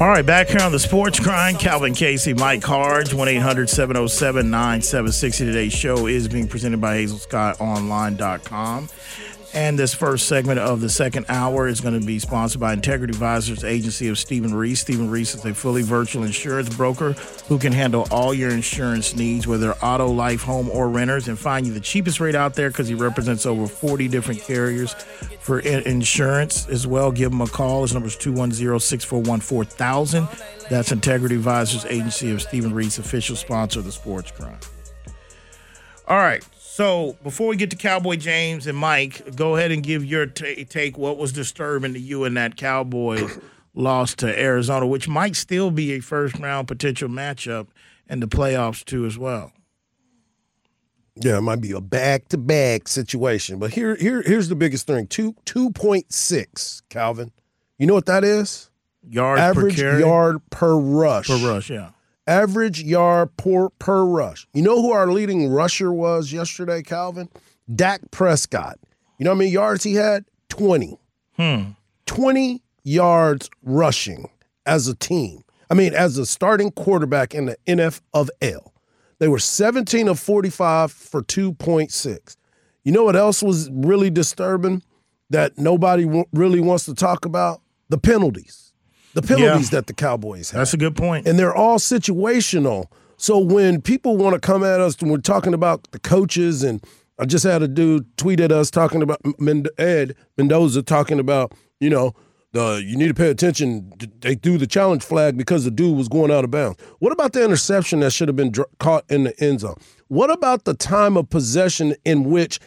All right, back here on the Sports Grind, Calvin Casey, Mike Hardge, 1 800 707 9760. Today's show is being presented by HazelSkyOnline.com. And this first segment of the second hour is going to be sponsored by Integrity Advisors Agency of Stephen Reese. Stephen Reese is a fully virtual insurance broker who can handle all your insurance needs, whether auto, life, home, or renters, and find you the cheapest rate out there because he represents over 40 different carriers for in- insurance as well. Give him a call. His number is 210 641 4000. That's Integrity Advisors Agency of Stephen Reese, official sponsor of the Sports Grind. All right. So before we get to Cowboy James and Mike, go ahead and give your ta take. What was disturbing to you in that Cowboys loss to Arizona, which might still be a first round potential matchup in the playoffs too, as well. Yeah, it might be a back to back situation. But here, here, here's the biggest thing: two two point six, Calvin. You know what that is? Yard Average per carry, yard per rush. per rush. Yeah. Average yard per per rush. You know who our leading rusher was yesterday, Calvin? Dak Prescott. You know how many yards he had? Twenty. Hmm. 20 yards rushing as a team. I mean, as a starting quarterback in the NFL. They were 17 of 45 for 2.6. You know what else was really disturbing that nobody w- really wants to talk about? The penalties. The penalties that the Cowboys have That's a good point. and they're all situational. So when people want to come at us and we're talking about the coaches, and I just had a dude tweet at us talking about Ed Mendoza talking about, you know, the you need to pay attention. They threw the challenge flag because the dude was going out of bounds. What about the interception that should have been caught in the end zone? What about the time of possession in which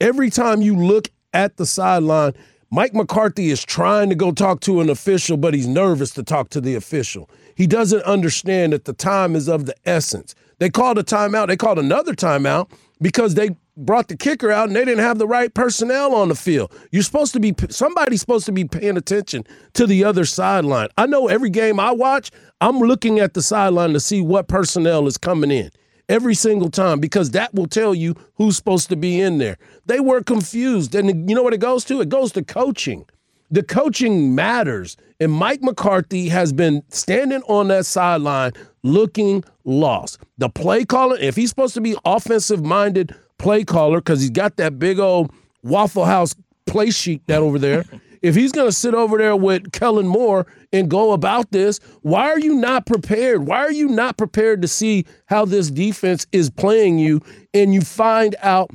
every time you look at the sideline, Mike McCarthy is trying to go talk to an official, but he's nervous to talk to the official. He doesn't understand that the time is of the essence. They called a timeout. They called another timeout because they brought the kicker out and they didn't have the right personnel on the field. You're supposed to be somebody's supposed to be paying attention to the other sideline. I know every game I watch, I'm looking at the sideline to see what personnel is coming in every single time because that will tell you who's supposed to be in there. They were confused. And you know what it goes to? It goes to coaching. The coaching matters. And Mike McCarthy has been standing on that sideline looking lost. The play caller, if he's supposed to be offensive minded play caller, because he's got that big old Waffle House play sheet that over there. If he's going to sit over there with Kellen Moore and go about this, why are you not prepared? Why are you not prepared to see how this defense is playing you and you find out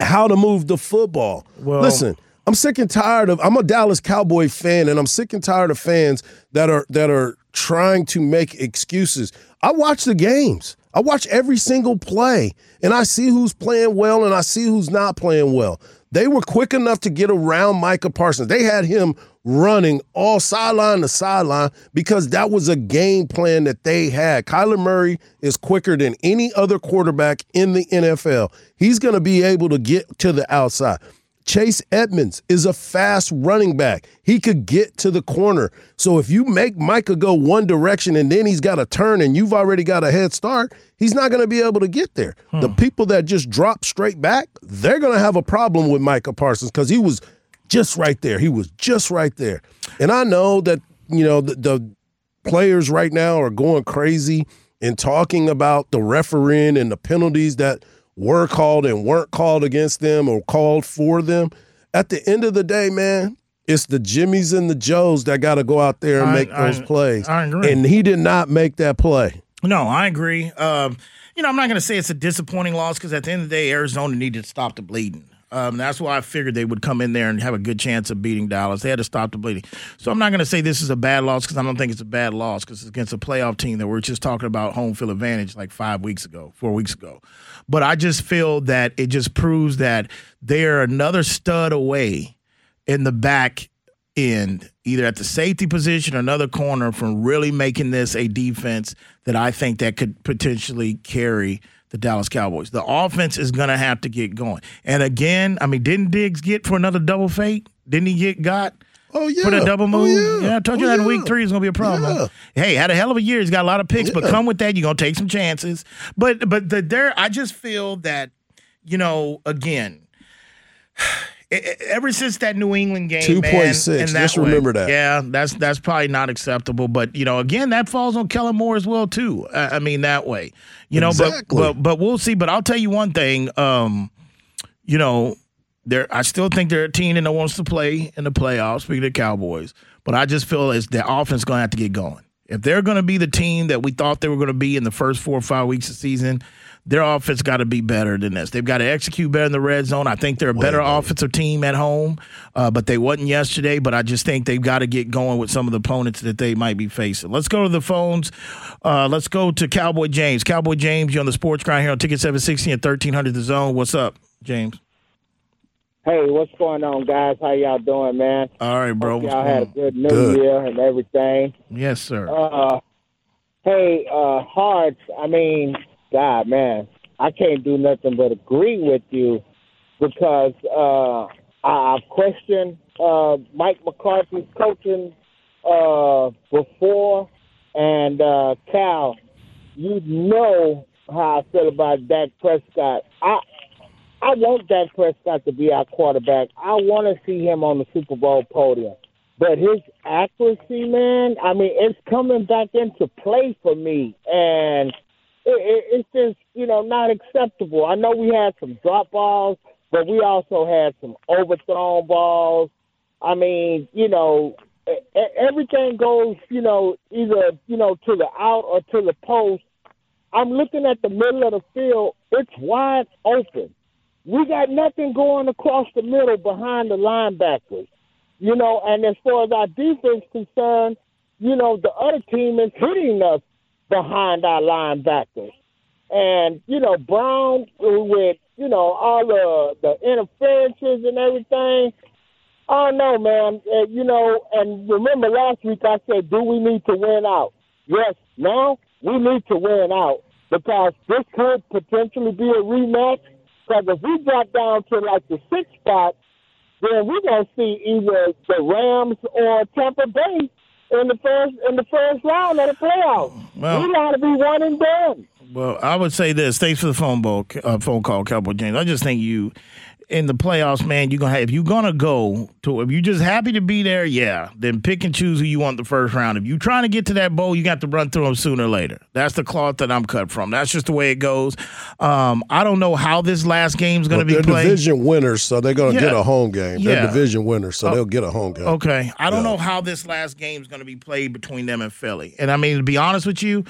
how to move the football? Well- Listen, I'm sick and tired of I'm a Dallas Cowboy fan and I'm sick and tired of fans that are that are trying to make excuses. I watch the games. I watch every single play and I see who's playing well and I see who's not playing well. They were quick enough to get around Micah Parsons. They had him running all sideline to sideline because that was a game plan that they had. Kyler Murray is quicker than any other quarterback in the NFL. He's going to be able to get to the outside. Chase Edmonds is a fast running back. He could get to the corner. So if you make Micah go one direction and then he's got to turn and you've already got a head start, he's not going to be able to get there. Hmm. The people that just drop straight back, they're going to have a problem with Micah Parsons because he was just right there. He was just right there. And I know that, you know, the, the players right now are going crazy and talking about the refereeing and the penalties that were called and weren't called against them or called for them. At the end of the day, man, it's the Jimmies and the Joes that got to go out there and I- make those I- plays. I agree. And he did not make that play. No, I agree. Um, you know, I'm not going to say it's a disappointing loss because at the end of the day, Arizona needed to stop the bleeding. Um, that's why I figured they would come in there and have a good chance of beating Dallas. They had to stop the bleeding. So I'm not going to say this is a bad loss because I don't think it's a bad loss because it's against a playoff team that we're just talking about home field advantage like five weeks ago, four weeks ago. But I just feel that it just proves that they're another stud away in the back end, either at the safety position or another corner, from really making this a defense that I think that could potentially carry the Dallas Cowboys. The offense is going to have to get going. And again, I mean, didn't Diggs get for another double fake? Didn't he get got? Oh, yeah. For the double Oh, move, yeah. I told you Oh, that in yeah. week three is gonna be a problem. Yeah. Hey, had a hell of a year. He's got a lot of picks, but come with that, you're gonna take some chances. But but the there, I just feel that you know, again, ever since that New England game, 2.6, man, and just way- remember that. Yeah, that's that's probably not acceptable. But you know, again, that falls on Kellen Moore as well too. I, I mean, that way, you know. Exactly. But but but we'll see. But I'll tell you one thing. Um, you know, there I still think they're a team that wants to play in the playoffs. Speaking of the Cowboys, but I just feel as the offense going to have to get going. If they're going to be the team that we thought they were going to be in the first four or five weeks of the season, their offense got to be better than this. They've got to execute better in the red zone. I think they're a better offensive team at home, uh, but they wasn't yesterday. But I just think they've got to get going with some of the opponents that they might be facing. Let's go to the phones. Uh, let's go to Cowboy James. Cowboy James, you're on the Sports Grind here on Ticket 760 and 1300 The Zone. What's up, James? Hey, what's going on, guys? How y'all doing, man? All right, bro. Hope y'all had a good New Good. Year and everything. Yes, sir. Uh, hey, uh, Hearts. I mean, God, man, I can't do nothing but agree with you because uh, I've questioned uh, Mike McCarthy's coaching uh, before, and uh, Cal, you know how I feel about Dak Prescott. I I want Dak Prescott to be our quarterback. I want to see him on the Super Bowl podium. But his accuracy, man, I mean, it's coming back into play for me. And it, it, it's just, you know, not acceptable. I know we had some drop balls, but we also had some overthrown balls. I mean, you know, everything goes, you know, either, you know, to the out or to the post. I'm looking at the middle of the field. It's wide open. We got nothing going across the middle behind the linebackers. You know, and as far as our defense concerned, you know, the other team is hitting us behind our linebackers. And, you know, Brown with, you know, all the the interferences and everything. Oh know, man. Uh, you know, and remember last week I said, do we need to win out? Yes. Now we need to win out because this could potentially be a rematch. Because if we drop down to like the sixth spot, then we're gonna see either the Rams or Tampa Bay in the first in the first round of the playoffs. Well- we gotta be one and done. Well, I would say this. Thanks for the phone ball, uh, phone call, Cowboy James. I just think you in the playoffs, man. You're gonna have, if you're gonna go to if you're just happy to be there, yeah. Then pick and choose who you want the first round. If you're trying to get to that bowl, you got to run through them sooner or later. That's the cloth that I'm cut from. That's just the way it goes. Um, I don't know how this last game's gonna But be they're played. division winners, so they're going to Yeah. get a home game. They're Yeah. division winners, so Oh. they'll get a home game. Okay. I don't Yeah. know how this last game is going to be played between them and Philly. And I mean, to be honest with you,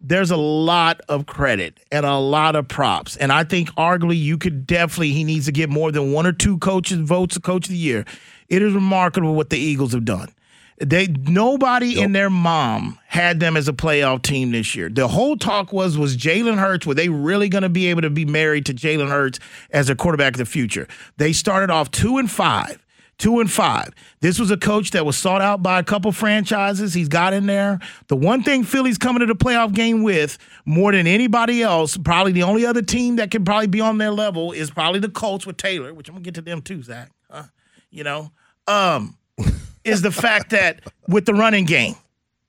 there's a lot of credit and a lot of props. And I think arguably you could definitely, he needs to get more than one or two coaches votes of coach of the year. It is remarkable what the Eagles have done. They nobody in their mom had them as a playoff team this year. The whole talk was was Jalen Hurts. Were they really going to be able to be married to Jalen Hurts as a quarterback of the future? They started off two and five two and five. This was a coach that was sought out by a couple franchises. He's got in there. The one thing Philly's coming to the playoff game with more than anybody else, probably the only other team that can probably be on their level is probably the Colts with Taylor, which I'm gonna get to them too, Zach. Huh? You know, um, is the fact that with the running game,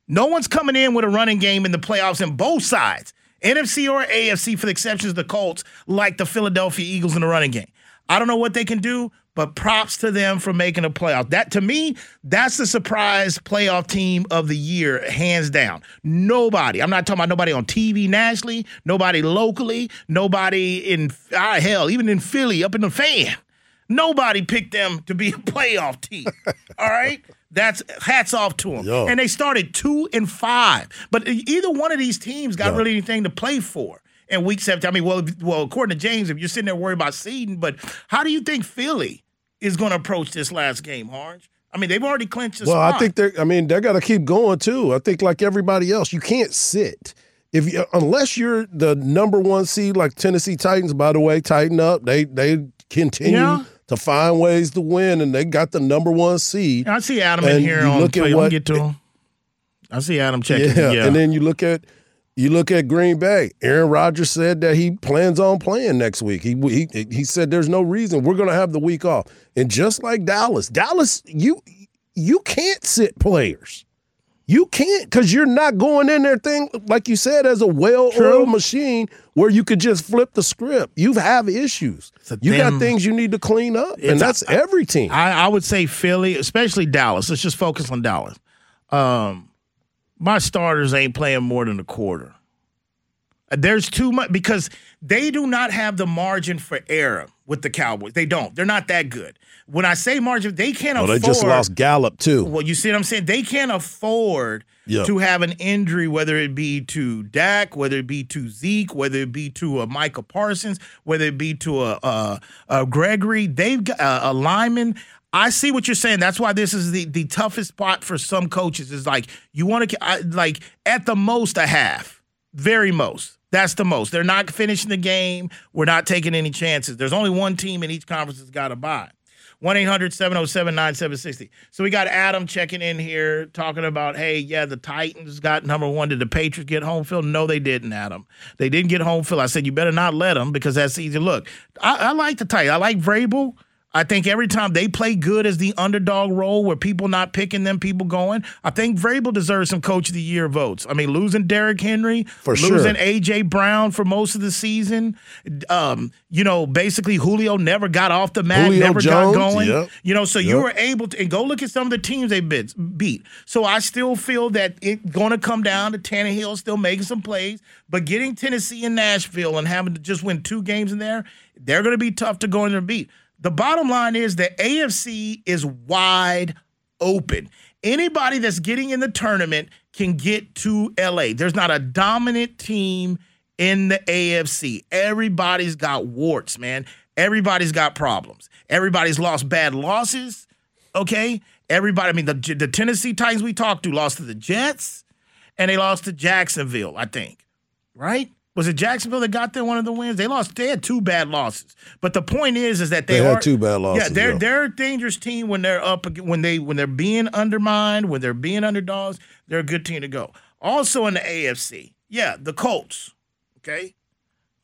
no one's coming in with a running game in the playoffs in both sides, NFC or AFC, for the exceptions of the Colts, like the Philadelphia Eagles in the running game. I don't know what they can do, but props to them for making a playoff. That to me, that's the surprise playoff team of the year, hands down. Nobody. I'm not talking about nobody on TV nationally, nobody locally, nobody in ah, hell, even in Philly, up in the fan. Nobody picked them to be a playoff team. All right? That's hats off to them. Yo. And they started two and five. But either one of these teams got Yeah. really anything to play for in week 17. I mean, well, well, according to James, if you're sitting there worried about seeding, but how do you think Philly is going to approach this last game, Hardge? I mean, they've already clinched Well, spot. I think they're. I mean, they got to keep going too. I think like everybody else, you can't sit if you unless you're the number one seed, like Tennessee Titans. By the way, tighten up. They they continue Yeah. to find ways to win, and they got the number one seed. I see Adam in here you on look at what- get to him. I see Adam checking. Yeah. Yeah. and then you look at you look at Green Bay. Aaron Rodgers said that he plans on playing next week. He he he said there's no reason we're going to have the week off. And just like Dallas, Dallas, you you can't sit players. You can't because you're not going in there thing like you said as a well-oiled machine where you could just flip the script. You have issues. You got things you need to clean up, and that's every team. I, I would say Philly, especially Dallas. Let's just focus on Dallas. Um, my starters ain't playing more than a quarter. There's too much because they do not have the margin for error with the Cowboys. They don't. They're not that good. When I say margin, they can't well, afford. they just lost Gallup too. Well, you see what I'm saying? They can't afford Yeah. to have an injury, whether it be to Dak, whether it be to Zeke, whether it be to a Michael Parsons, whether it be to a, a, a Gregory. They've got a, a lineman. I see what you're saying. That's why this is the, the toughest part for some coaches. Is like you want to like at the most a half, very most. That's the most. They're not finishing the game. We're not taking any chances. There's only one team in each conference that's got to buy. 1 800 707 9760. So we got Adam checking in here talking about, hey, yeah, the Titans got number one. Did the Patriots get home field? No, they didn't, Adam. They didn't get home field. I said, you better not let them because that's easy. Look, I, I like the Titans. I like Vrabel. I think every time they play good as the underdog role where people not picking them, people going, I think Vrabel deserves some coach of the year votes. I mean, losing Derrick Henry, For sure. losing AJ Brown for most of the season. Um, you know, basically Julio never got off the mat, Julio never Jones, got going. yep. You know, so you were able to and go look at some of the teams they beat. beat. So I still feel that it's going to come down to Tannehill still making some plays, but getting Tennessee and Nashville and having to just win two games in there, they're going to be tough to go in there and beat. The bottom line is the AFC is wide open. Anybody that's getting in the tournament can get to LA. There's not a dominant team in the AFC. Everybody's got warts, man. Everybody's got problems. Everybody's lost bad losses. Okay? Everybody, I mean, the, the Tennessee Titans we talked to lost to the Jets and they lost to Jacksonville, I think. Right? Was it Jacksonville that got there one of the wins? They lost. They had two bad losses. But the point is, is that they, They had are two bad losses, Yeah, they're yeah. they're a dangerous team when they're up when they when they're being undermined, when they're being underdogs. They're a good team to go. Also in the AFC, yeah, the Colts. Okay,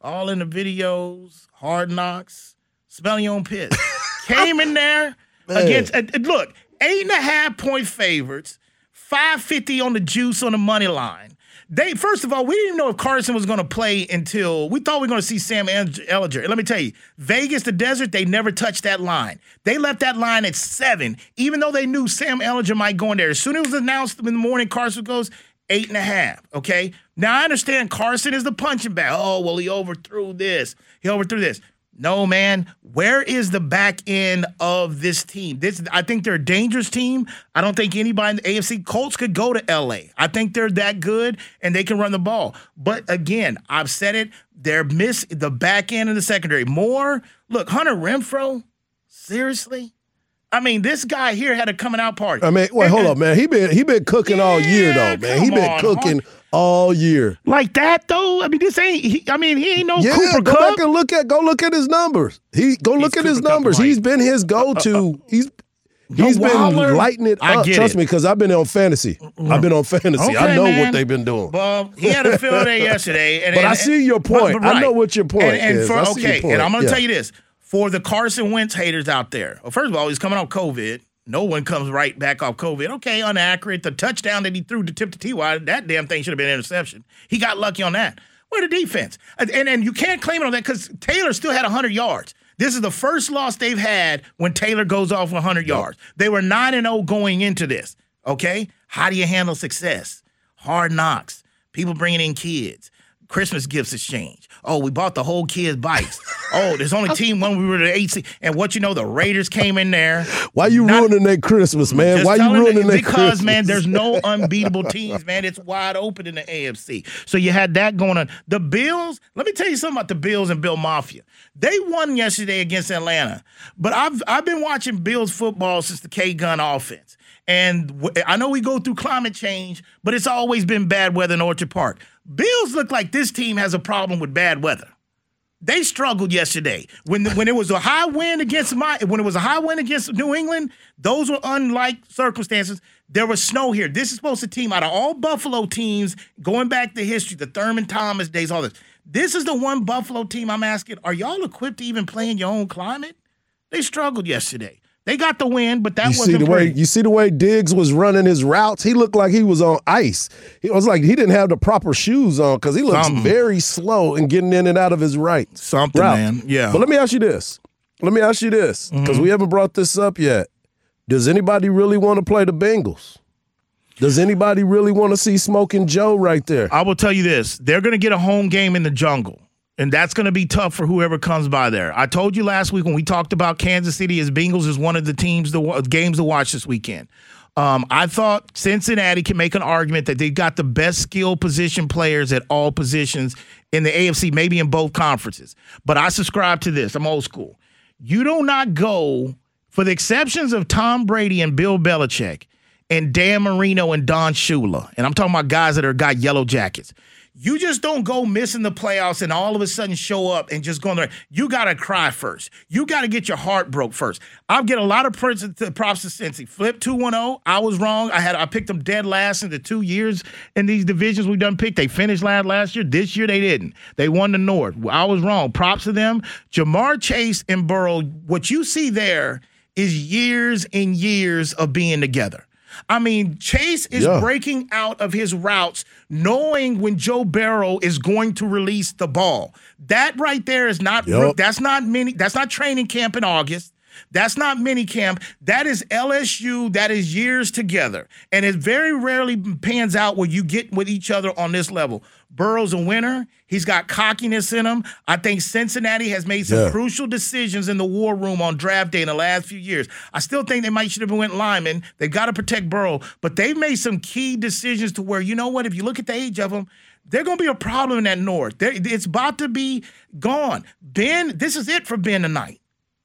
all in the videos, hard knocks, smell your own piss. Came in there against. uh, uh, look, eight and a half point favorites, five fifty on the juice on the money line. They first of all, we didn't even know if Carson was going to play until we thought we were going to see Sam El- Ehlinger. And let me tell you, Vegas, the desert, they never touched that line. They left that line at seven, even though they knew Sam Ehlinger might go in there. As soon as it was announced in the morning, Carson goes eight and a half. Okay, now I understand Carson is the punching bag. Oh well, he overthrew this. He overthrew this. No, man. Where is the back end of this team? This I think they're a dangerous team. I don't think anybody in the AFC Colts could go to LA. I think they're that good and they can run the ball. But again, I've said it. They're miss the back end of the secondary. More look, Hunter Renfrow. Seriously? I mean, this guy here had a coming out party. I mean, wait, hold up, man. He been he been cooking all year though, man. He been on, cooking. All year. Like that though? I mean, this ain't. He, I mean, he ain't no Yeah, Cooper go Kupp. back and look at go look at his numbers. He go look He's at his Cooper Kupp numbers. light. He's been his go to. Uh, uh, uh, he's he's been Waller? lighting it I up. get Trust it. me, because I've been on fantasy. I've been on fantasy. I know man. what they've been doing. Well, he had a field day yesterday, and But I see your point. I know what your point and, and is. For, I see your okay, point. and I'm going to Yeah. tell you this: for the Carson Wentz haters out there, well, first of all, he's coming off COVID. No one comes right back off COVID. Okay, inaccurate. The touchdown that he threw to tip to Ty, that damn thing should have been an interception. He got lucky on that. Where the defense? And and, and you can't claim it on that because Taylor still had 100 yards. This is the first loss they've had when Taylor goes off 100 yards. They were 9 and 0 going into this. Okay? How do you handle success? Hard knocks. People bringing in kids. Christmas gifts exchange. Oh, we bought the whole kids bikes. oh, there's only team one. We were the eight. And what you know, the Raiders came in there. Why you Not- ruining their Christmas, man? Why you ruining their Because Christmas? man, there's no unbeatable teams, man. It's wide open in the AFC. So you had that going on. The Bills. Let me tell you something about the Bills and Bill Mafia. They won yesterday against Atlanta, but I've I've been watching Bills football since the K Gun offense. And I know we go through climate change, but it's always been bad weather in Orchard Park. Bills look like this team has a problem with bad weather. They struggled yesterday when when it was a high wind against my when it was a high wind against New England. Those were unlike circumstances. There was snow here. This is supposed to team out of all Buffalo teams going back to history, the Thurman Thomas days, all this. This is the one Buffalo team I'm asking: Are y'all equipped to even play in your own climate? They struggled yesterday. They got the win, but that You wasn't see the way you see the way Diggs was running his routes. He looked like he was on ice. He was like he didn't have the proper shoes on because he looks Something. very slow in getting in and out of his right Something, route. man. Yeah. But let me ask you this. Let me ask you this because Mm-hmm. we haven't brought this up yet. Does anybody really want to play the Bengals? Does anybody really want to see Smoking Joe right there? I will tell you this: they're going to get a home game in the jungle, and that's going to be tough for whoever comes by there. I told you last week when we talked about Kansas City as Bengals is one of the teams, the games to watch this weekend. Um, I thought Cincinnati can make an argument that they've got the best skill position players at all positions in the AFC, maybe in both conferences. But I subscribe to this. I'm old school. You do not go, for the exceptions of Tom Brady and Bill Belichick and Dan Marino and Don Shula, and I'm talking about guys that are got yellow jackets. You just don't go missing the playoffs and all of a sudden show up and just go there. You got to cry first. You got to get your heart broke first. I'll get a lot of props to props to Cincy. Flip 2-1-0. I was wrong. I had I picked them dead last in the two years in these divisions we done picked. They finished last last year. This year they didn't. They won the North. I was wrong. Props to them. Ja'Marr Chase and Burrow, what you see there is years and years of being together. I mean, Chase is Yeah. breaking out of his routes, knowing when Joe Burrow is going to release the ball. That right there is not Yup. that's not mini that's not training camp in August. That's not mini camp. That is LSU. That is years together. And it very rarely pans out where you get with each other on this level. Burrow's a winner. He's got cockiness in him. I think Cincinnati has made some Yeah. crucial decisions in the war room on draft day in the last few years. I still think they might should have went lineman. They've got to protect Burrow, but they've made some key decisions to where you know what? If you look at the age of them, they're going to be a problem in that North. They're, it's about to be gone. Ben, this is it for Ben tonight.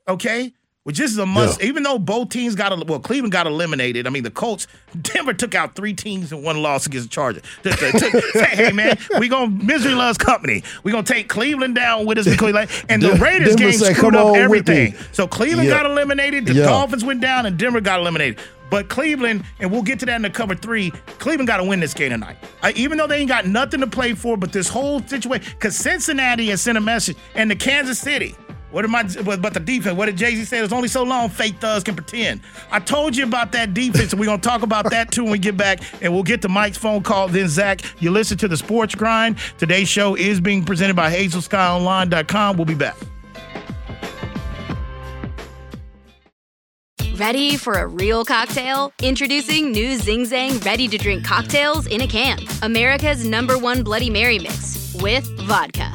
Okay. Which this is a must. Yeah. Even though both teams got well, Cleveland got eliminated. I mean, the Colts, Denver took out three teams and one loss against the Chargers. Just to- to- say, hey man, we gonna misery loves company. We gonna take Cleveland down with us because like, and the Raiders Denver game say, screwed up everything. So Cleveland Yeah. got eliminated. The Yeah. Dolphins went down, and Denver got eliminated. But Cleveland, and we'll get to that in the cover three. Cleveland got to win this game tonight, I, even though they ain't got nothing to play for. But this whole situation, because Cincinnati has sent a message, and the Kansas City. What am I? But the defense. What did Jay Z say? There's only so long fake thugs can pretend. I told you about that defense, and we're gonna talk about that too when we get back. And we'll get to Mike's phone call. Then Zach, you listen to the Sports Grind. Today's show is being presented by HazelSkyOnline.com. We'll be back. Ready for a real cocktail? Introducing new Zing Zang ready to drink cocktails in a can. America's number one Bloody Mary mix with vodka,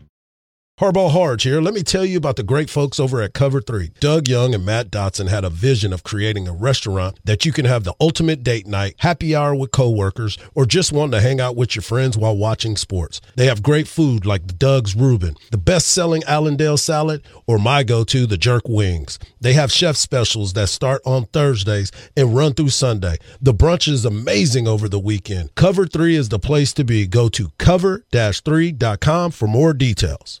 Harbaugh Hardge here. Let me tell you about the great folks over at Cover 3. Doug Young and Matt Dotson had a vision of creating a restaurant that you can have the ultimate date night, happy hour with coworkers, or just want to hang out with your friends while watching sports. They have great food like the Doug's Reuben, the best-selling Allendale salad, or my go-to, the jerk wings. They have chef specials that start on Thursdays and run through Sunday. The brunch is amazing over the weekend. Cover 3 is the place to be. Go to cover-3.com for more details.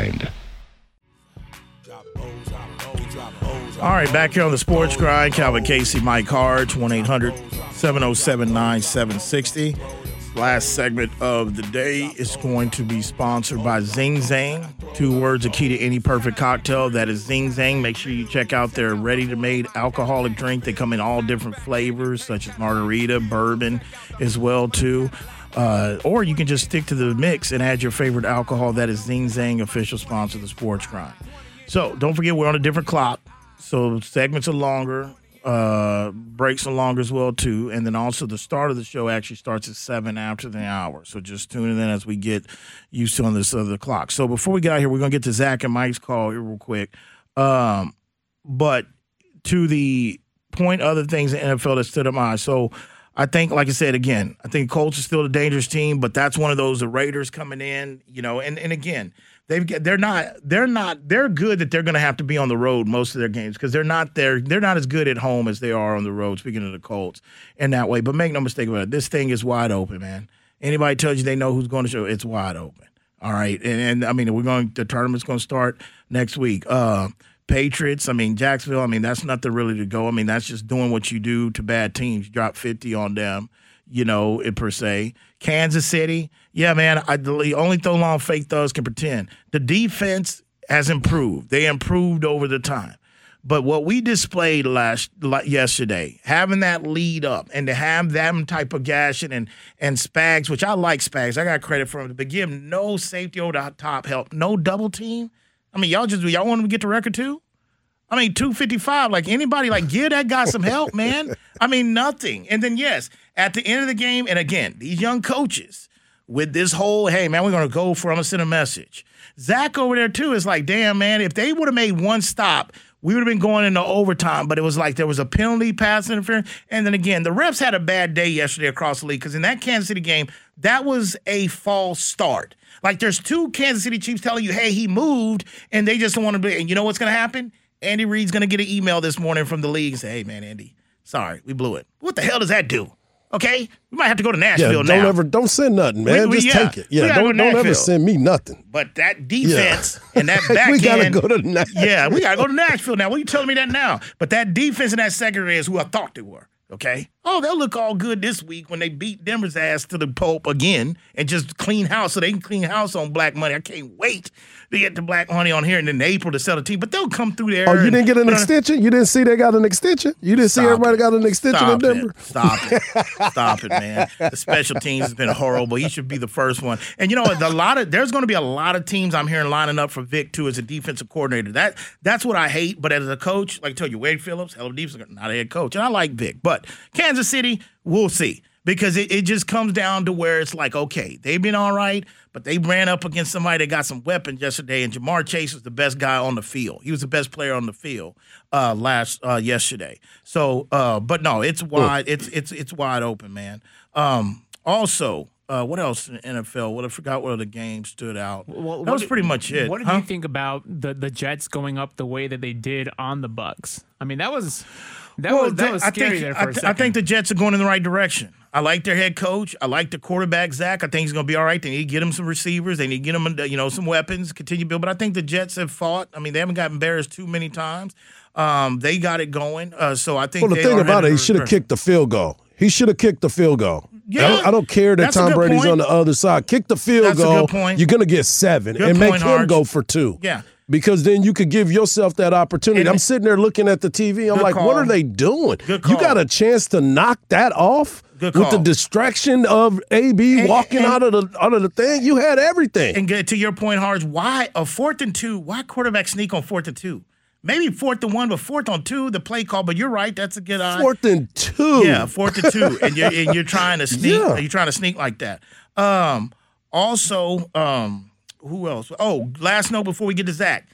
All right, back here on the Sports Grind, Calvin Casey, Mike Hardge, 1 800 707 9760. Last segment of the day is going to be sponsored by Zing Zang. Two words, a key to any perfect cocktail. That is Zing Zang. Make sure you check out their ready to made alcoholic drink. They come in all different flavors, such as margarita, bourbon as well, too. Uh, or you can just stick to the mix and add your favorite alcohol. That is Zing Zang, official sponsor of the Sports Grind. So don't forget, we're on a different clock. So segments are longer. Uh, breaks are longer as well too, and then also the start of the show actually starts at seven after the hour. So just tune in as we get used to on this other clock. So before we get out here, we're gonna get to Zach and Mike's call here real quick. Um, but to the point, other things in NFL that stood up my eye. So I think, like I said again, I think Colts is still a dangerous team, but that's one of those the Raiders coming in, you know, and and again. They've they're not they're not they're good that they're going to have to be on the road most of their games because they're not there they're not as good at home as they are on the road. Speaking of the Colts, in that way, but make no mistake about it, this thing is wide open, man. Anybody tells you they know who's going to show, it's wide open. All right, and, and I mean we're going the tournament's going to start next week. Uh, Patriots, I mean Jacksonville, I mean that's nothing really to go. I mean that's just doing what you do to bad teams. Drop fifty on them you know, per se. Kansas City, yeah, man. I, the only throw long fake thugs can pretend. The defense has improved. They improved over the time. But what we displayed last yesterday, having that lead up and to have them type of gashing and and Spags, which I like Spags, I got credit for him, but give no safety over the top help, no double team. I mean, y'all just y'all want him to get the record too? I mean, 255. Like anybody, like give that guy some help, man. I mean, nothing. And then yes, at the end of the game, and again, these young coaches with this whole, hey man, we're gonna go for I'm gonna send a message. Zach over there too is like, damn man, if they would have made one stop, we would have been going into overtime. But it was like there was a penalty, pass interference, and then again, the refs had a bad day yesterday across the league because in that Kansas City game, that was a false start. Like there's two Kansas City Chiefs telling you, hey, he moved, and they just don't want to be. And you know what's gonna happen? Andy Reid's going to get an email this morning from the league and say, hey, man, Andy, sorry, we blew it. What the hell does that do? Okay, we might have to go to Nashville yeah, don't now. ever don't send nothing, man. We- we- Just yeah, take it. Yeah, don't to don't ever send me nothing. But that defense and that back we gotta end, go to Nashville. yeah, we gotta go to Nashville now. What are you telling me that now? But that defense and that secondary is who I thought they were. Okay. Oh, they'll look all good this week when they beat Denver's ass to the Pope again and just clean house so they can clean house on black money. I can't wait to get the black money on here and in April to sell the team. But they'll come through there. Oh, you didn't get an extension? You didn't see they got an extension? You didn't see everybody it. got an extension Stop in Denver? It. Stop it. Stop it, man. The special teams has been horrible. He should be the first one. And you know what? A lot of there's going to be a lot of teams I'm hearing lining up for Vic too as a defensive coordinator. That that's what I hate. But as a coach, like I told you, Wade Phillips, hell of a defense, not a head coach, and I like Vic. But Kansas City, we'll see. Because it, it just comes down to where it's like, okay, they've been all right, but they ran up against somebody that got some weapons yesterday, and Ja'Marr Chase was the best guy on the field. He was the best player on the field uh, last uh, yesterday. So, uh, but no, it's wide. It's it's it's wide open, man. Um, also, uh, what else in the NFL? What I forgot what other games stood out. Well, that what was did- pretty much it. What did huh? you think about the the Jets going up the way that they did on the Bucks? I mean, that was that was that that- was I scary think, there for I, a second. I think the Jets are going in the right direction. I like their head coach. I like the quarterback Zach. I think he's going to be all right. They need to get him some receivers. They need to get him, you know, some weapons. Continue to build. But I think the Jets have fought. I mean, they haven't got embarrassed too many times. Um, they got it going. Uh, so I think. Well, the they thing are about it, he should have kicked the field goal. He should have kicked the field goal. Yeah. I, don't, I don't care that Tom Brady's point. on the other side. Kick the field That's a goal. good point. You're going to get seven Good and make him Hardge. go for two. Yeah. Because then you could give yourself that opportunity. And- I'm sitting there looking at the TV. I'm like, call. what are they doing? You got a chance to knock that off with the distraction of AB And- walking and- out of the out of the thing. You had everything. And get to your point, Hardge, why a fourth and two? Why quarterback sneak on fourth and two? Maybe fourth and one, but fourth on two, the play call. But you're right, that's a good eye. Fourth and two. Yeah, fourth and two, and you're and you're trying to sneak. Yeah. You're trying to sneak like that. Um, also, um, who else? Oh, last note before we get to Zach.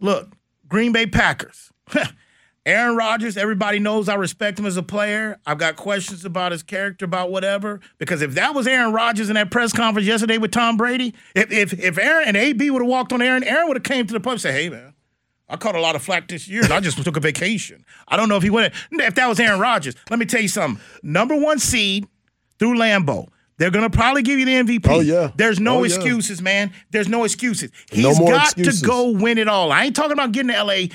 Look, Green Bay Packers. Aaron Rodgers. Everybody knows I respect him as a player. I've got questions about his character, about whatever. Because if that was Aaron Rodgers in that press conference yesterday with Tom Brady, if if if Aaron and AB would have walked on Aaron, Aaron would have came to the pub and said, "Hey man." I caught a lot of flack this year, I just took a vacation. I don't know if he went. If that was Aaron Rodgers, let me tell you something. Number one seed through Lambeau. They're gonna probably give you the MVP. Oh, yeah. There's no Oh, yeah. excuses, man. There's no excuses. He's No got excuses. to go win it all. I ain't talking about getting to LA.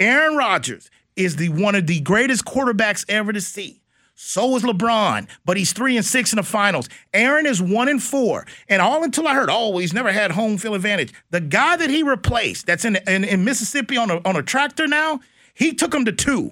Aaron Rodgers is the one of the greatest quarterbacks ever to see. So is LeBron, but he's three and six in the finals. Aaron is one and four, and all until I heard, oh, he's never had home field advantage. The guy that he replaced, that's in in, in Mississippi on a on a tractor now, he took him to two,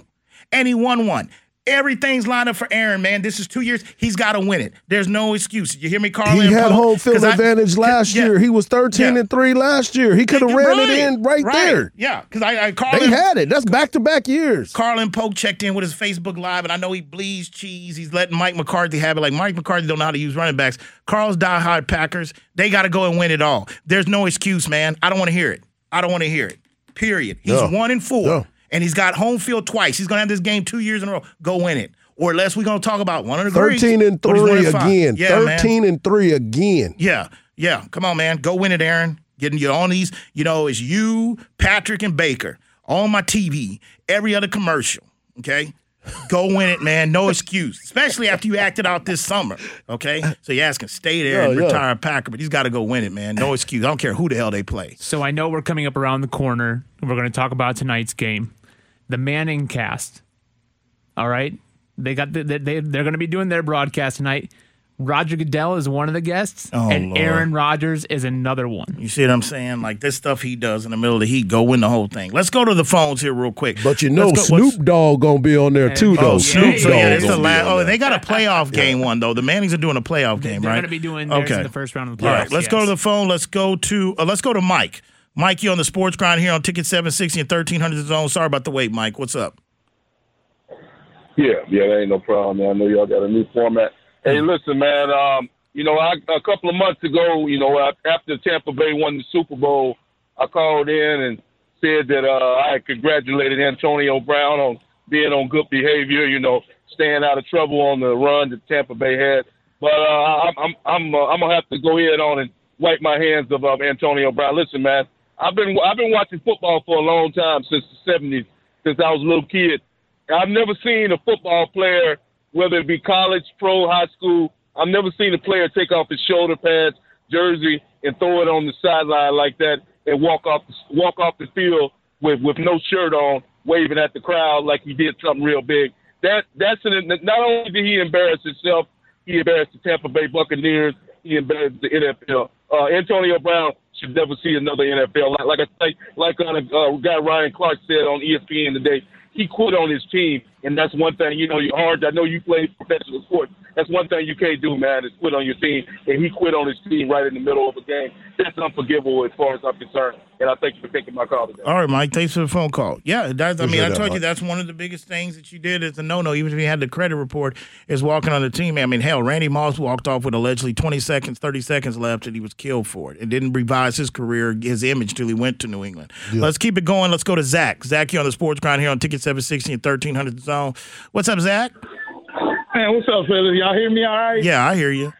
and he won one. Everything's lined up for Aaron, man. This is two years. He's got to win it. There's no excuse. You hear me, Carl? He had home field advantage last yeah. year. He was 13 Yeah. and 3 last year. He could have ran Right, it in right, there. Yeah, because I, I Carl They had it. That's back to back years. Carlin Polk checked in with his Facebook Live, and I know he bleeds cheese. He's letting Mike McCarthy have it. Like Mike McCarthy don't know how to use running backs. Carl's diehard Packers. They got to go and win it all. There's no excuse, man. I don't want to hear it. I don't want to hear it. Period. He's Yeah. one and four, Yeah. And he's got home field twice. He's gonna have this game two years in a row. Go win it, or unless we're gonna talk about one of the 13 and or he's one 3 again. Yeah, man. 13 and 3 again. Yeah, yeah. Come on, man. Go win it, Aaron. Getting you on these, you know, it's you, Patrick, and Baker on my TV, every other commercial. Okay? Go win it, man. No excuse. Especially after you acted out this summer. Okay? So you ask him, stay there and Yeah, yeah. retire a Packer, but he's got to go win it, man. No excuse. I don't care who the hell they play. So I know we're coming up around the corner. We're going to talk about tonight's game, the Manning cast. All right, they got the, they they- they're going to be doing their broadcast tonight. Roger Goodell is one of the guests, Oh, and Lord. Aaron Rodgers is another one. You see what I'm saying? Like this stuff he does in the middle of the heat, go win the whole thing. Let's go to the phones here real quick. But you know go- Snoop Dogg going to be on there too, though. Oh, Snoop Snoop. Dogg. So yeah, it's the gonna be last. on Oh, they got a playoff game one though. The Mannings are doing a playoff game, They're right? going to be doing theirs in the first round of the playoffs. right, let's go to the phone. Let's go to uh, let's go to Mike. Mike, you on the sports grind here on Ticket 760 and 1300 zone. Sorry about the wait, Mike. What's up? Yeah, yeah, that ain't no problem, man. I know y'all got a new format. Hey, listen, man. Um, you know, I, a couple of months ago, you know, after Tampa Bay won the Super Bowl, I called in and said that uh, I congratulated Antonio Brown on being on good behavior. You know, staying out of trouble on the run that Tampa Bay had. But uh, I'm I'm I'm, uh, I'm gonna have to go ahead on and wipe my hands of uh, Antonio Brown. Listen, man, I've been I've been watching football for a long time since the '70s, since I was a little kid. I've never seen a football player, whether it be college, pro, high school. I've never seen a player take off his shoulder pads, jersey, and throw it on the sideline like that, and walk off walk off the field with with no shirt on, waving at the crowd like he did something real big. That that's an, not only did he embarrass himself, he embarrassed the Tampa Bay Buccaneers. He embarrassed the NFL. Uh, Antonio Brown should never see another NFL. Like, like I say, like on a uh, guy Ryan Clark said on ESPN today, he quit on his team, and that's one thing. You know, you're hard. I know you play professional sports. That's one thing you can't do, man, is quit on your team. And he quit on his team right in the middle of a game. That's unforgivable as far as I'm concerned. And I thank you for taking my call today. All right, Mike. Thanks for the phone call. Yeah, that's, I mean, Appreciate I that, told you that's one of the biggest things that you did as a no-no. Even if you had the credit report, is walking on the team. I mean, hell, Randy Moss walked off with allegedly 20 seconds, 30 seconds left, and he was killed for it. And didn't revise his career, his image, till he went to New England. Let's keep it going. Let's go to Zach. Zach, you on the sports Grind here on Ticket 760 and 1300 What's up, Zach? Man, what's up, fellas? Y'all hear me all right? Yeah, I hear you.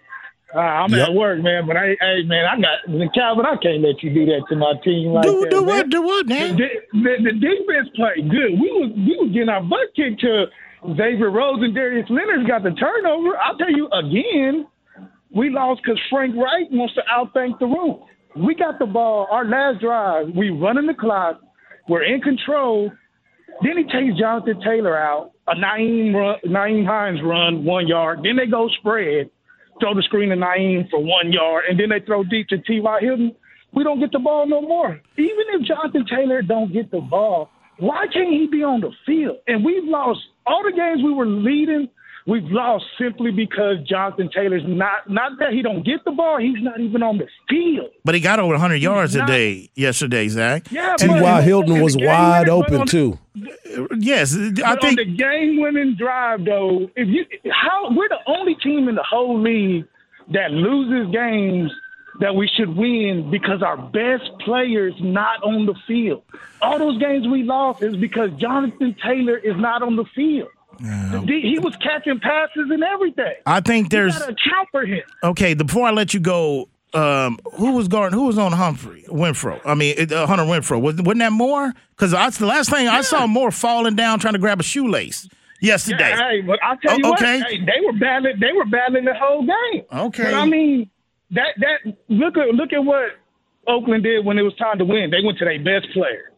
Uh, I'm Yep. at work, man, but I, hey, man, I got Calvin. I can't let you do that to my team like Do that. do man. what? Do what, man? the, the defense played good. We was we was getting our butt kicked to David Rose and Darius Leonard got the turnover. I'll tell you again, we lost because Frank Reich wants to outthink the room. We got the ball. Our last drive, we running the clock. We're in control. Then he takes Jonathan Taylor out. A Nyheim, run, Nyheim Hines run one yard. Then they go spread, throw the screen to Nyheim for one yard, and then they throw deep to T.Y. Hilton. We don't get the ball no more. Even if Jonathan Taylor don't get the ball, why can't he be on the field? And we've lost all the games we were leading. We've lost simply because Jonathan Taylor's not not that he don't get the ball, he's not even on the field. But he got over 100 yards a not- day yesterday, Zach. Yeah, T.Y. but- Hilton was game wide open, on- too. Yes, I think. on the game-winning drive, though, if you how we're the only team in the whole league that loses games that we should win because our best players not on the field. All those games we lost is because Jonathan Taylor is not on the field. The- He was catching passes and everything. I think there's account for him. okay. Before I let you go, um, who was guarding? Who was on Humphrey Winfro? I mean, uh, Hunter Winfro. Was, wasn't that more? Because that's the last thing I saw. More falling down trying to grab a shoelace yesterday. Hey, but I tell you Oh, what, okay. hey, they were battling. They were battling the whole game. Okay. but I mean that that look at look at what Oakland did when it was time to win. They went to their best player.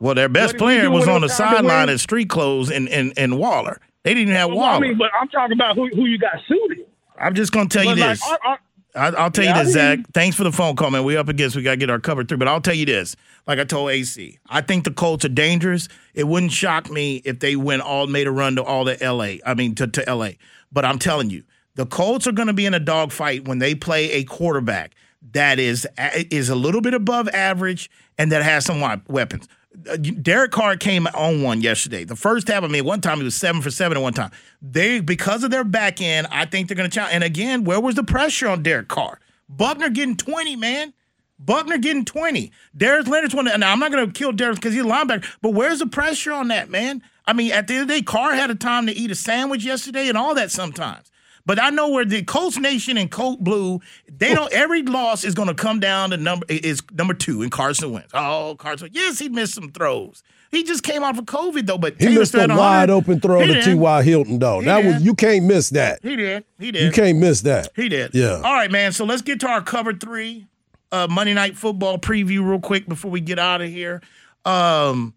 Well, their best What did we player was on the to sideline in street clothes and and and Waller. They didn't have Well, Waller. I mean, but I'm talking about who who you got suited. I'm just gonna tell you like this. our, I, I'll tell Yeah, you this, Zach. Thanks for the phone call, man. We up against. We got to get our cover through. But I'll tell you this. Like I told AC, I think the Colts are dangerous. It wouldn't shock me if they went all made a run to all the LA. I mean to to LA. But I'm telling you, the Colts are going to be in a dogfight when they play a quarterback that is is a little bit above average and that has some weapons. Derek Carr came on one yesterday. The first half, I mean, one time he was seven for seven at one time. They because of their back end, I think they're going to challenge. And again, where was the pressure on Derek Carr? Buckner getting twenty, man. Buckner getting 20. Darius Leonard's one. And I'm not going to kill Darius because he's a linebacker, but where's the pressure on that, man? I mean, at the end of the day, Carr had a time to eat a sandwich yesterday and all that sometimes. But I know where the Colts Nation and Colt Blue, they don't. Every loss is going to come down to number is number two, and Carson Wentz. Oh, Carson. Yes, he missed some throws. He just came off of COVID though, but He Taylor missed a wide open throw He to. T.Y. Hilton, though. He that was you can't miss that. He did. He did. You can't miss that. He did. Yeah. All right, man. So let's get to our cover three uh, Monday Night Football preview real quick before we get out of here. Um,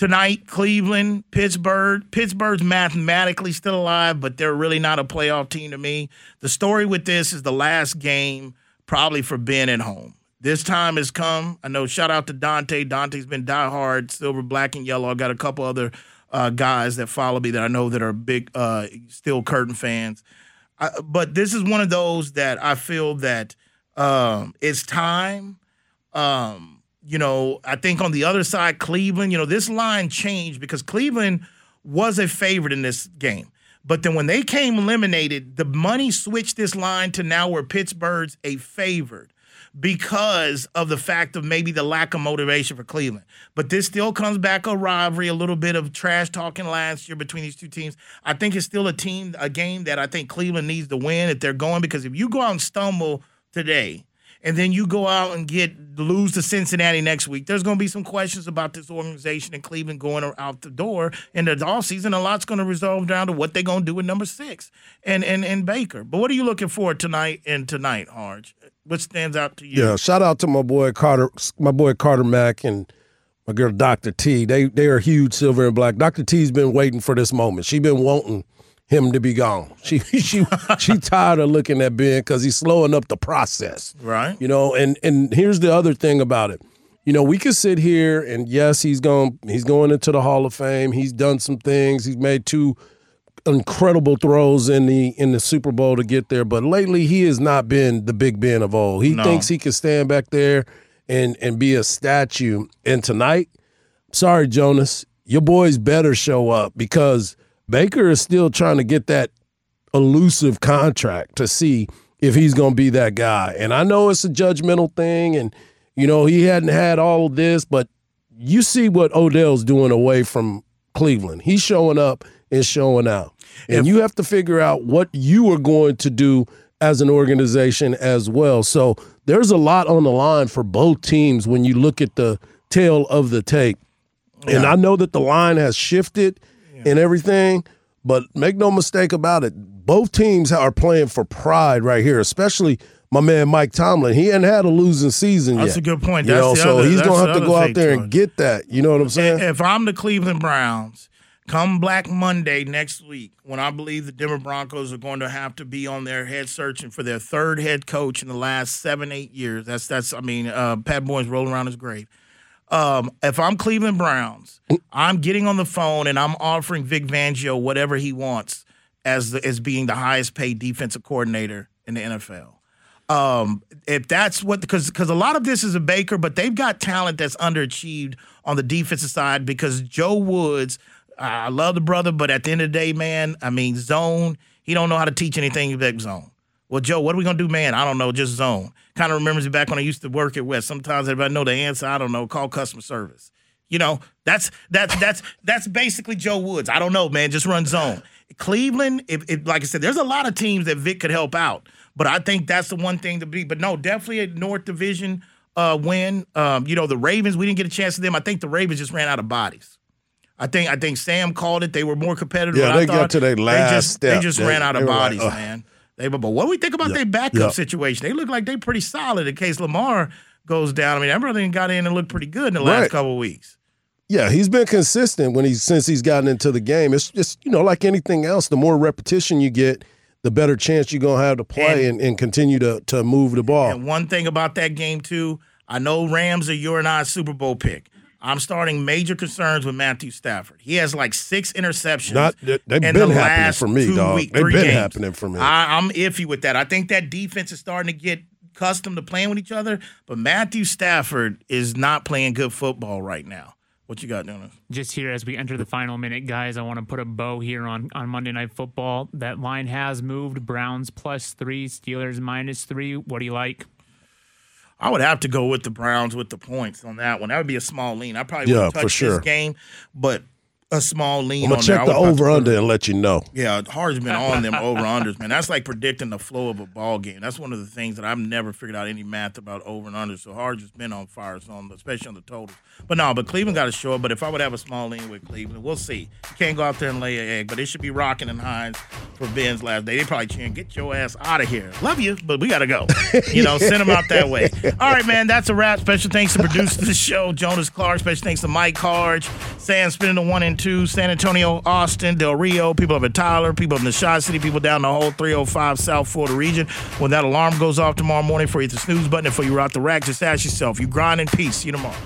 tonight, Cleveland, Pittsburgh. Pittsburgh's mathematically still alive, but they're really not a playoff team to me. The story with this is the last game, probably for Ben at home. This time has come. I know. Shout out to Dante. Dante's been diehard, silver, black, and yellow. I got a couple other uh, guys that follow me that I know that are big, uh, Steel Curtain fans. I, but this is one of those that I feel that um, it's time. Um, you know, I think on the other side, Cleveland, you know, this line changed because Cleveland was a favorite in this game. But then when they came eliminated, the money switched this line to now where Pittsburgh's a favored because of the fact of maybe the lack of motivation for Cleveland. But this still comes back a rivalry, a little bit of trash talking last year between these two teams. I think it's still a team, a game that I think Cleveland needs to win if they're going because if you go out and stumble today, and then you go out and get lose to Cincinnati next week, there's going to be some questions about this organization in Cleveland going out the door in the offseason. A lot's going to resolve down to what they're going to do with number six and, and and Baker. But what are you looking for tonight and tonight, Hardge? What stands out to you? Yeah, shout out to my boy Carter, my boy Carter Mack, and my girl Dr. T. They they are huge silver and black. Dr. T's been waiting for this moment. She's been wanting him to be gone. She she she tired of looking at Ben because he's slowing up the process. Right. You know, and and here's the other thing about it. You know, we could sit here and yes, he's going he's going into the Hall of Fame. He's done some things. He's made two incredible throws in the in the Super Bowl to get there, but lately he has not been the Big Ben of old. He No. thinks he can stand back there and and be a statue. And tonight, sorry Jonas, your boys better show up because Baker is still trying to get that elusive contract to see if he's going to be that guy. And I know it's a judgmental thing and you know, he hadn't had all of this, but you see what Odell's doing away from Cleveland. He's showing up and showing out. And you have to figure out what you are going to do as an organization as well. So there's a lot on the line for both teams when you look at the tail of the tape. And I know that the line has shifted and everything, but make no mistake about it. Both teams are playing for pride right here, especially my man Mike Tomlin. He hadn't had a losing season That's yet. a good point. You That's know, so other- he's gonna have to go out there and get that. You know what I'm saying? If I'm the Cleveland Browns, come Black Monday next week, when I believe the Denver Broncos are going to have to be on their head searching for their third head coach in the last seven, eight years. That's that's. I mean, uh, Pat Bowlen's rolling around his grave. Um, if I'm Cleveland Browns, I'm getting on the phone and I'm offering Vic Fangio whatever he wants as the, as being the highest paid defensive coordinator in the NFL. Um, if that's what because because a lot of this is a Baker, but they've got talent that's underachieved on the defensive side because Joe Woods. I love the brother, but at the end of the day, man, I mean zone. He don't know how to teach anything except zone. Well, Joe, what are we gonna do, man? I don't know, just zone. Kind of remembers me back when I used to work at West. Sometimes if I know the answer, I don't know, call customer service. You know, that's that's that's that's basically Joe Woods. I don't know, man. Just run zone. Cleveland, if, like I said, there's a lot of teams that Vic could help out, but I think that's the one thing to be. But no, definitely a North Division uh, win. Um, you know, the Ravens, we didn't get a chance to them. I think the Ravens just ran out of bodies. I think I think Sam called it. They were more competitive. Yeah, than I they got thought. to their They last just, step. They just They- ran out of were like, bodies, man. They, but what do we think about their backup yeah. situation? They look like they pretty solid in case Lamar goes down. I mean, that brother got in and looked pretty good in the last Right. couple of weeks. Yeah, he's been consistent when he's since he's gotten into the game. It's just you know like anything else. The more repetition you get, the better chance you're gonna have to play and, and, continue to to move the ball. And one thing about that game too, I know Rams are your and I Super Bowl pick. I'm starting major concerns with Matthew Stafford. He has like six interceptions. Not they've been the happening for me, dog. Week, they've been games. happening for me. I, I'm iffy with that. I think that defense is starting to get accustomed to playing with each other, but Matthew Stafford is not playing good football right now. What you got, Dennis? Just here as we enter the final minute, guys, I want to put a bow here on, on Monday Night Football. That line has moved. Browns plus three, Steelers minus three. What do you like? I would have to go with the Browns with the points on that one. That would be a small lean. I probably yeah, wouldn't touch sure. this game, but a small lean. I'm gonna on check the over under and let you know. Yeah, Hard's been on them over unders, man. That's like predicting the flow of a ball game. That's one of the things that I've never figured out any math about over and under. So Hard's just been on fire, so on, especially on the totals. But no, but Cleveland got to show it. But if I would have a small lean with Cleveland, we'll see. You can't go out there and lay an egg, but it should be rocking and Heinz for Ben's last day. They probably cheering, "Get your ass out of here." Love you, but we got to go. You know, send them out that way. All right, man. That's a wrap. Special thanks to producer of the show, Jonas Clark. Special thanks to Mike Hardge, Sam spinning the one and two, San Antonio. Austin, Del Rio, people up in Tyler, people up in the Shot City, people down the whole 305 South Florida region. When that alarm goes off tomorrow morning for you, the snooze button, and for you out the rack, just ask yourself, you grind in peace. See you tomorrow.